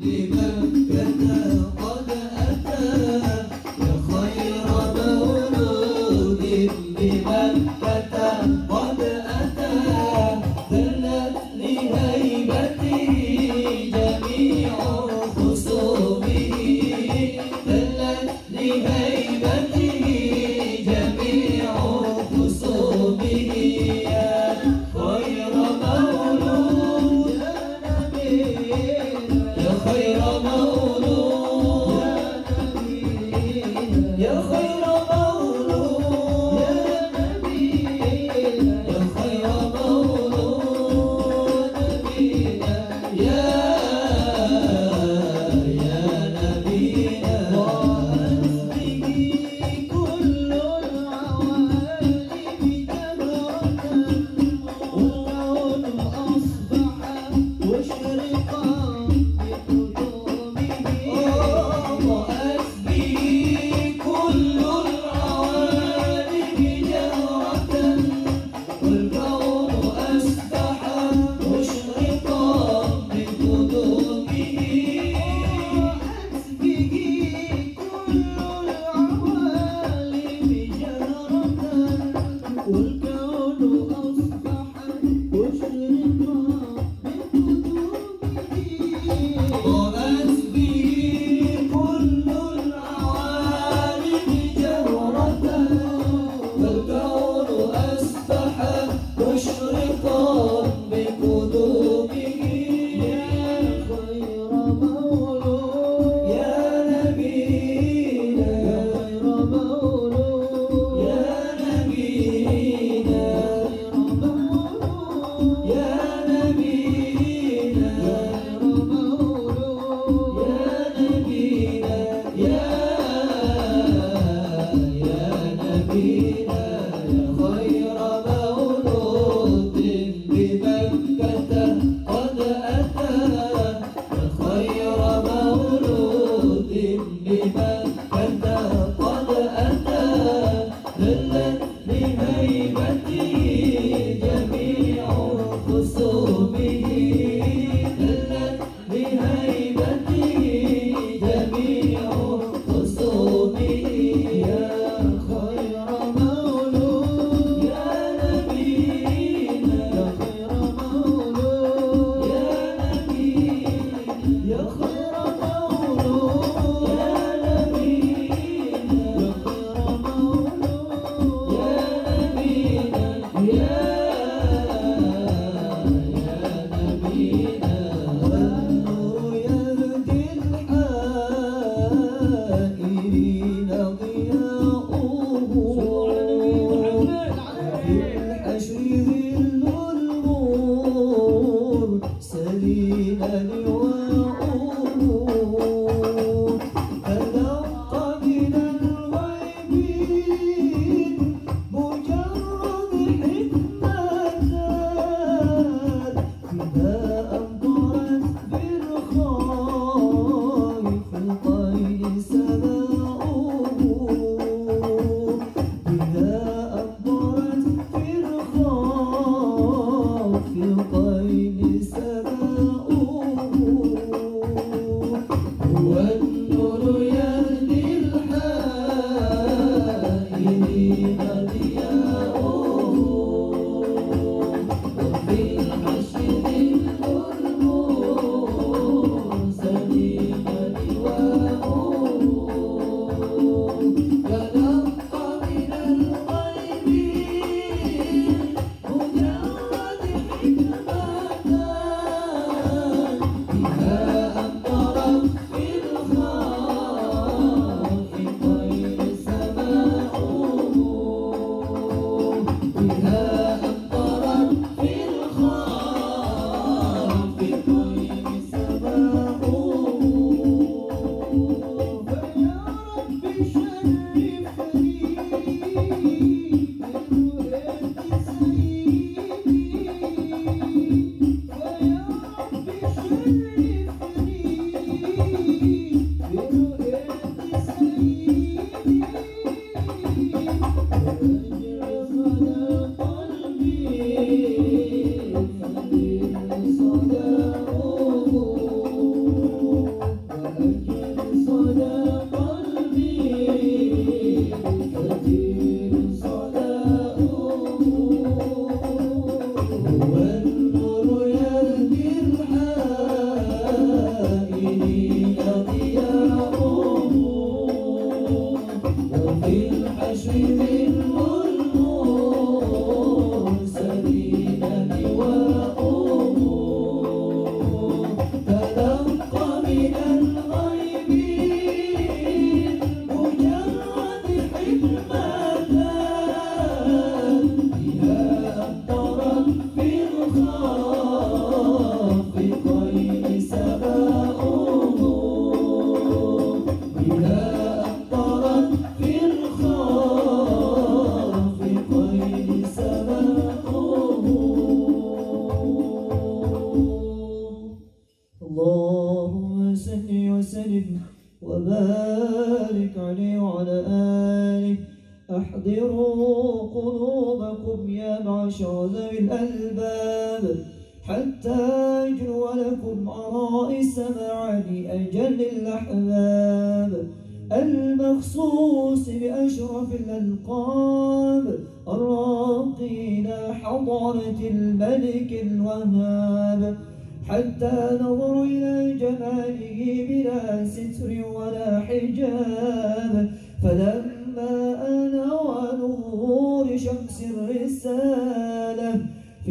لمن بدأ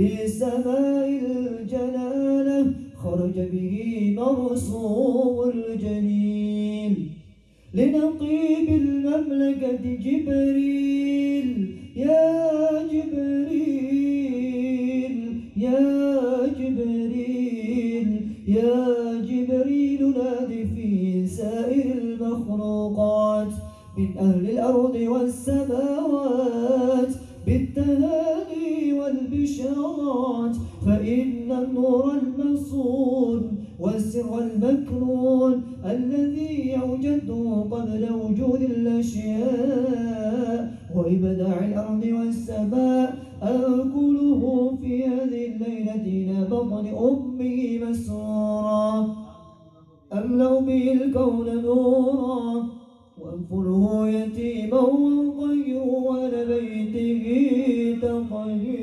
في سماء الجلالة خرج به مرسوم الجليل لنقيب المملكة جبريل. يا جبريل يا جبريل يا جبريل نادي في سائر المخلوقات. من أهل الأرض والسماوات بالتنادي الإشارات فإن النور المصون والسر المكنون الذي يوجد قبل وجود الأشياء وإبداع الأرض والسماء أكله في هذه الليلة إلى بطن أمه مسرورا. أملأ به الكون نورا وأنفره يتيما وغير على بيته تطهيرا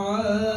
啊。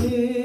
Hallelujah.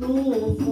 know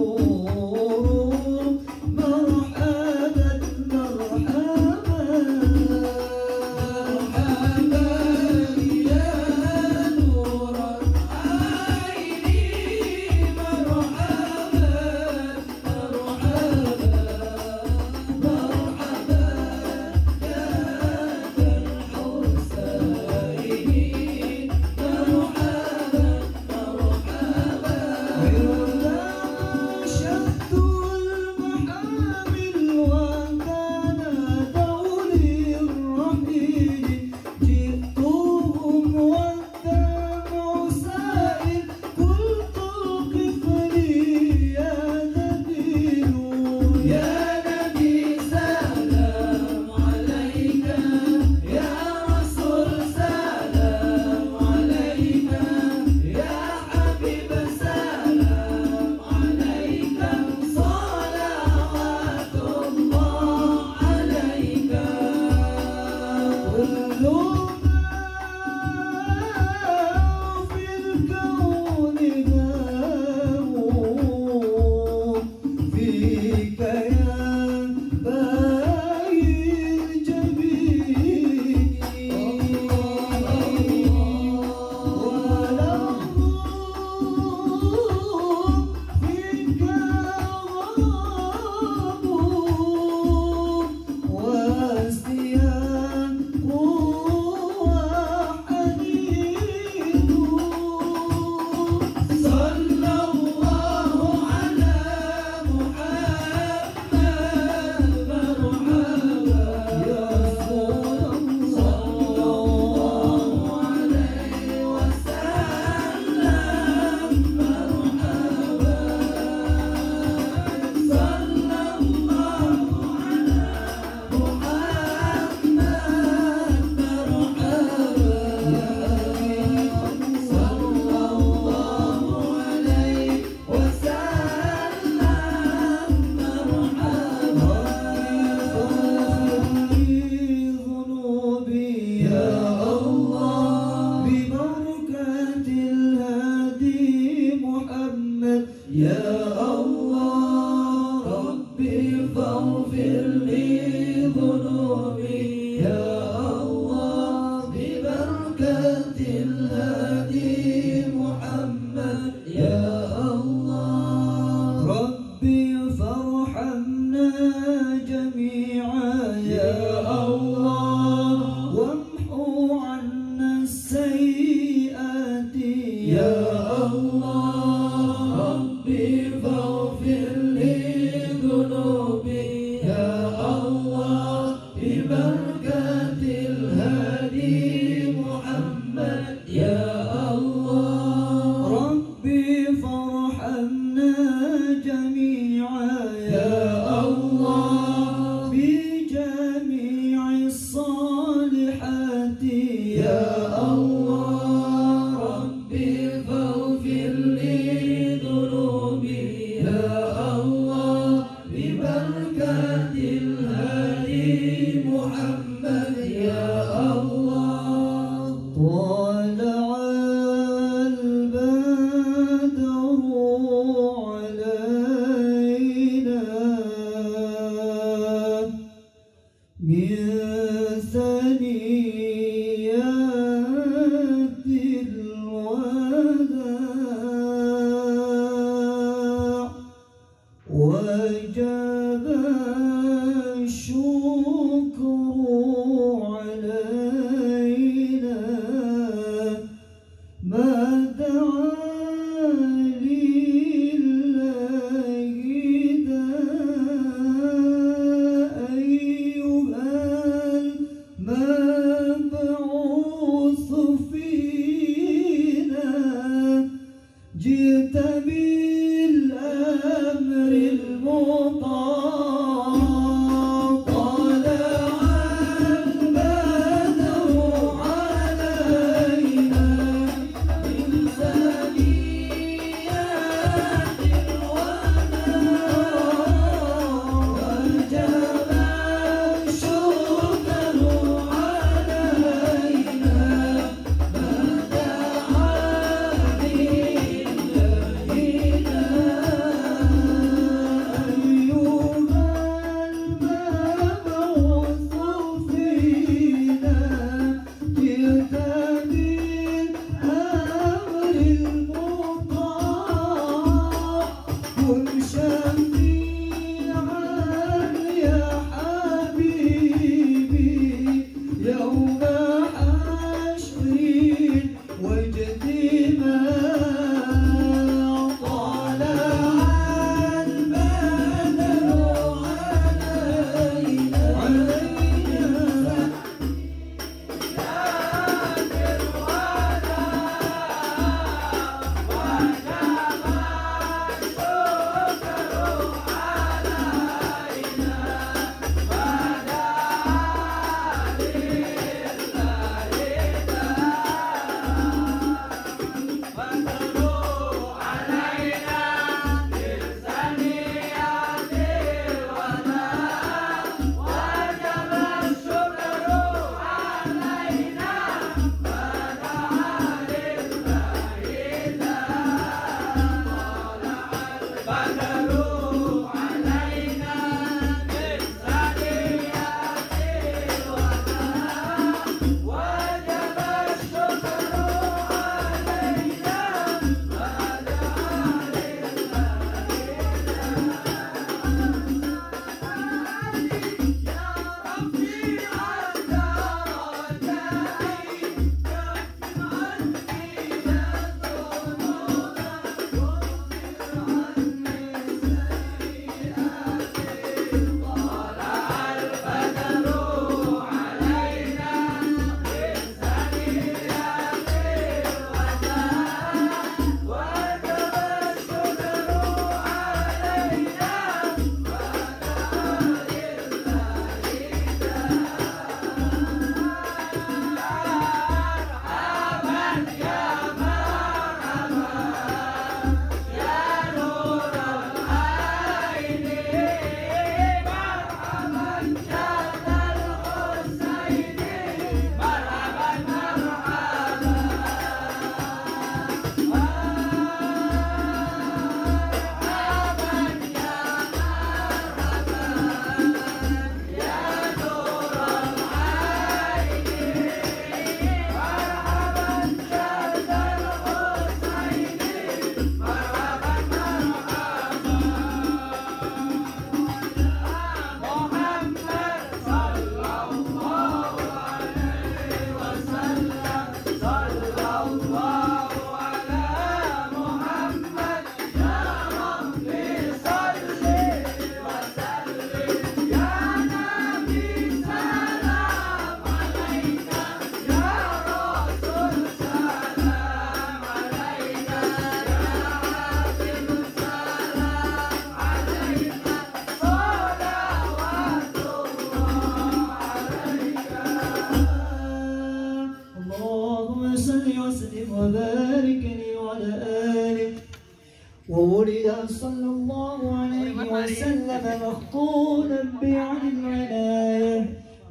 music.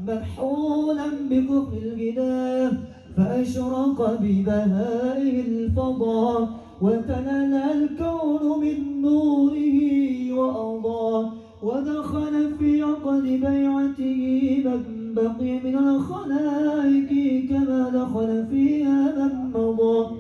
مكحولا بكفر الهداية فأشرق ببهائه الفضاء وتنال الكون من نوره وأضاء ودخل في عقد بيعته من بقي من الخلائق كما دخل فيها من مضى.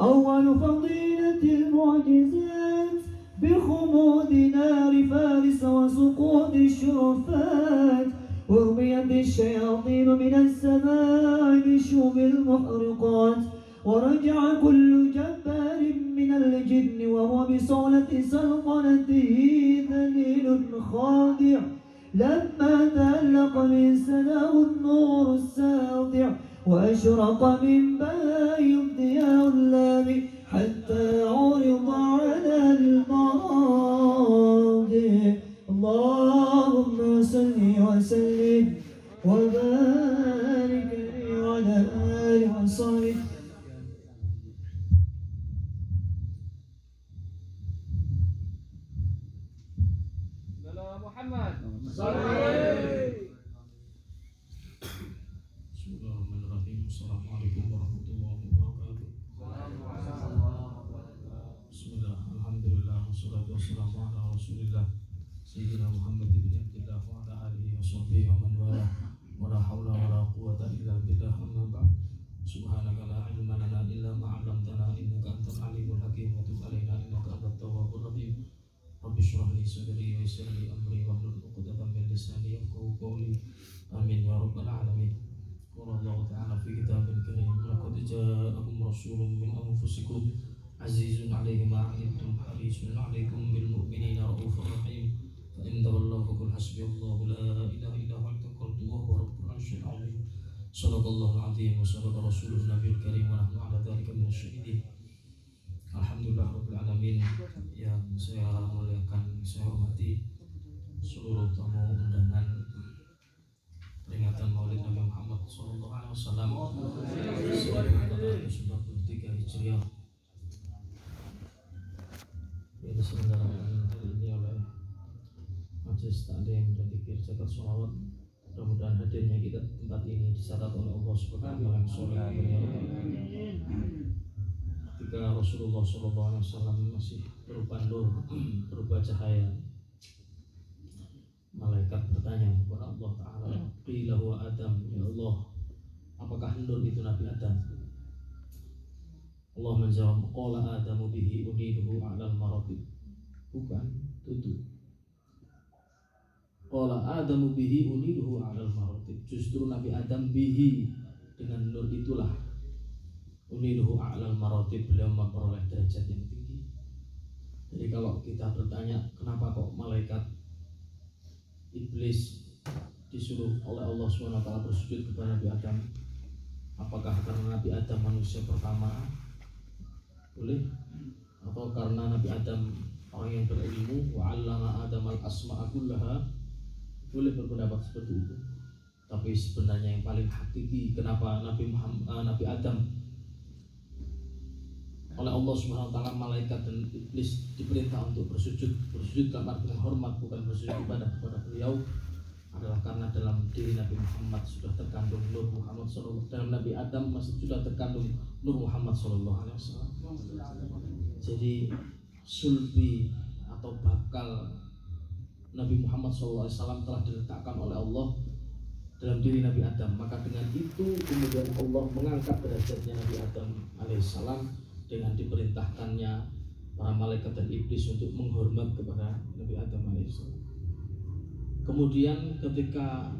أول فضيلة المعجزات بخمود نار فارس وسقوط الشرفات ورميت الشياطين من السماء بشوب المحرقات. ورجع كل جبار من الجن وهو بصولة سلطنته ذليل خاضع. لما تألق من سناه النور الساطع وأشرق من بهاء الضياء اللامع حتى عرض على الماضي صدق الله العظيم وصدق رسوله النبي الكريم ونحن على ذلك من الشهيدين Alhamdulillah Rabbil Alamin Yang saya muliakan, saya hormati Seluruh tamu undangan peringatan Maulid Nabi Muhammad Sallallahu Alaihi Wasallam Sudah tiga Hijriah yang diselenggarakan hari ini oleh Majelis Taklim dan Dikir Zakat Salawat mudah-mudahan hadirnya kita di tempat ini dicatat oleh Allah ya Rabbal Alamin. ketika Rasulullah Sallallahu Alaihi Wasallam masih berupa nur berupa cahaya malaikat bertanya kepada Allah Taala Qila huwa Adam? Ya Allah apakah nur itu Nabi Adam? Allah menjawab Qala Adamu bihi uniduhu a'lal maratib bukan tutup Qala Adamu bihi uniduhu a'lal maratib justru Nabi Adam bihi dengan nur itulah. Uniduhu a'lal maratib beliau memperoleh derajat yang tinggi. Jadi kalau kita bertanya kenapa kok malaikat iblis disuruh oleh Allah SWT bersujud kepada Nabi Adam? Apakah karena Nabi Adam manusia pertama? Boleh? Atau karena Nabi Adam orang yang berilmu? Wa 'allama Adam al asma'a kullaha boleh berpendapat seperti itu tapi sebenarnya yang paling hakiki kenapa Nabi Muhammad, eh, Nabi Adam oleh Allah Subhanahu wa taala malaikat dan iblis diperintah untuk bersujud bersujud arti hormat bukan bersujud ibadah kepada beliau adalah karena dalam diri Nabi Muhammad sudah terkandung Nur Muhammad Sallallahu dalam Nabi Adam masih sudah terkandung Nur Muhammad Wasallam. Jadi sulbi atau bakal Nabi Muhammad SAW telah diletakkan oleh Allah dalam diri Nabi Adam. Maka dengan itu kemudian Allah mengangkat derajatnya Nabi Adam alaihissalam dengan diperintahkannya para malaikat dan iblis untuk menghormat kepada Nabi Adam alaihissalam. Kemudian ketika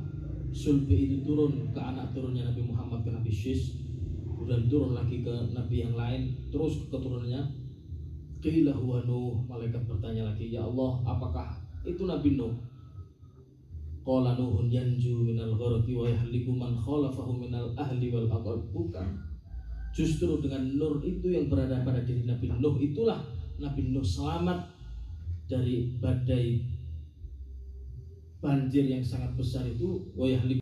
sulbi itu turun ke anak turunnya Nabi Muhammad ke Nabi Syis kemudian turun lagi ke Nabi yang lain terus ke keturunannya Qila malaikat bertanya lagi ya Allah apakah itu Nabi Nuh. Qala Nuhun yanju minal gharqi wa yahliku man khalafahu minal ahli wal aqal. Bukan. Justru dengan nur itu yang berada pada diri Nabi Nuh itulah Nabi Nuh selamat dari badai banjir yang sangat besar itu. Wa yahliku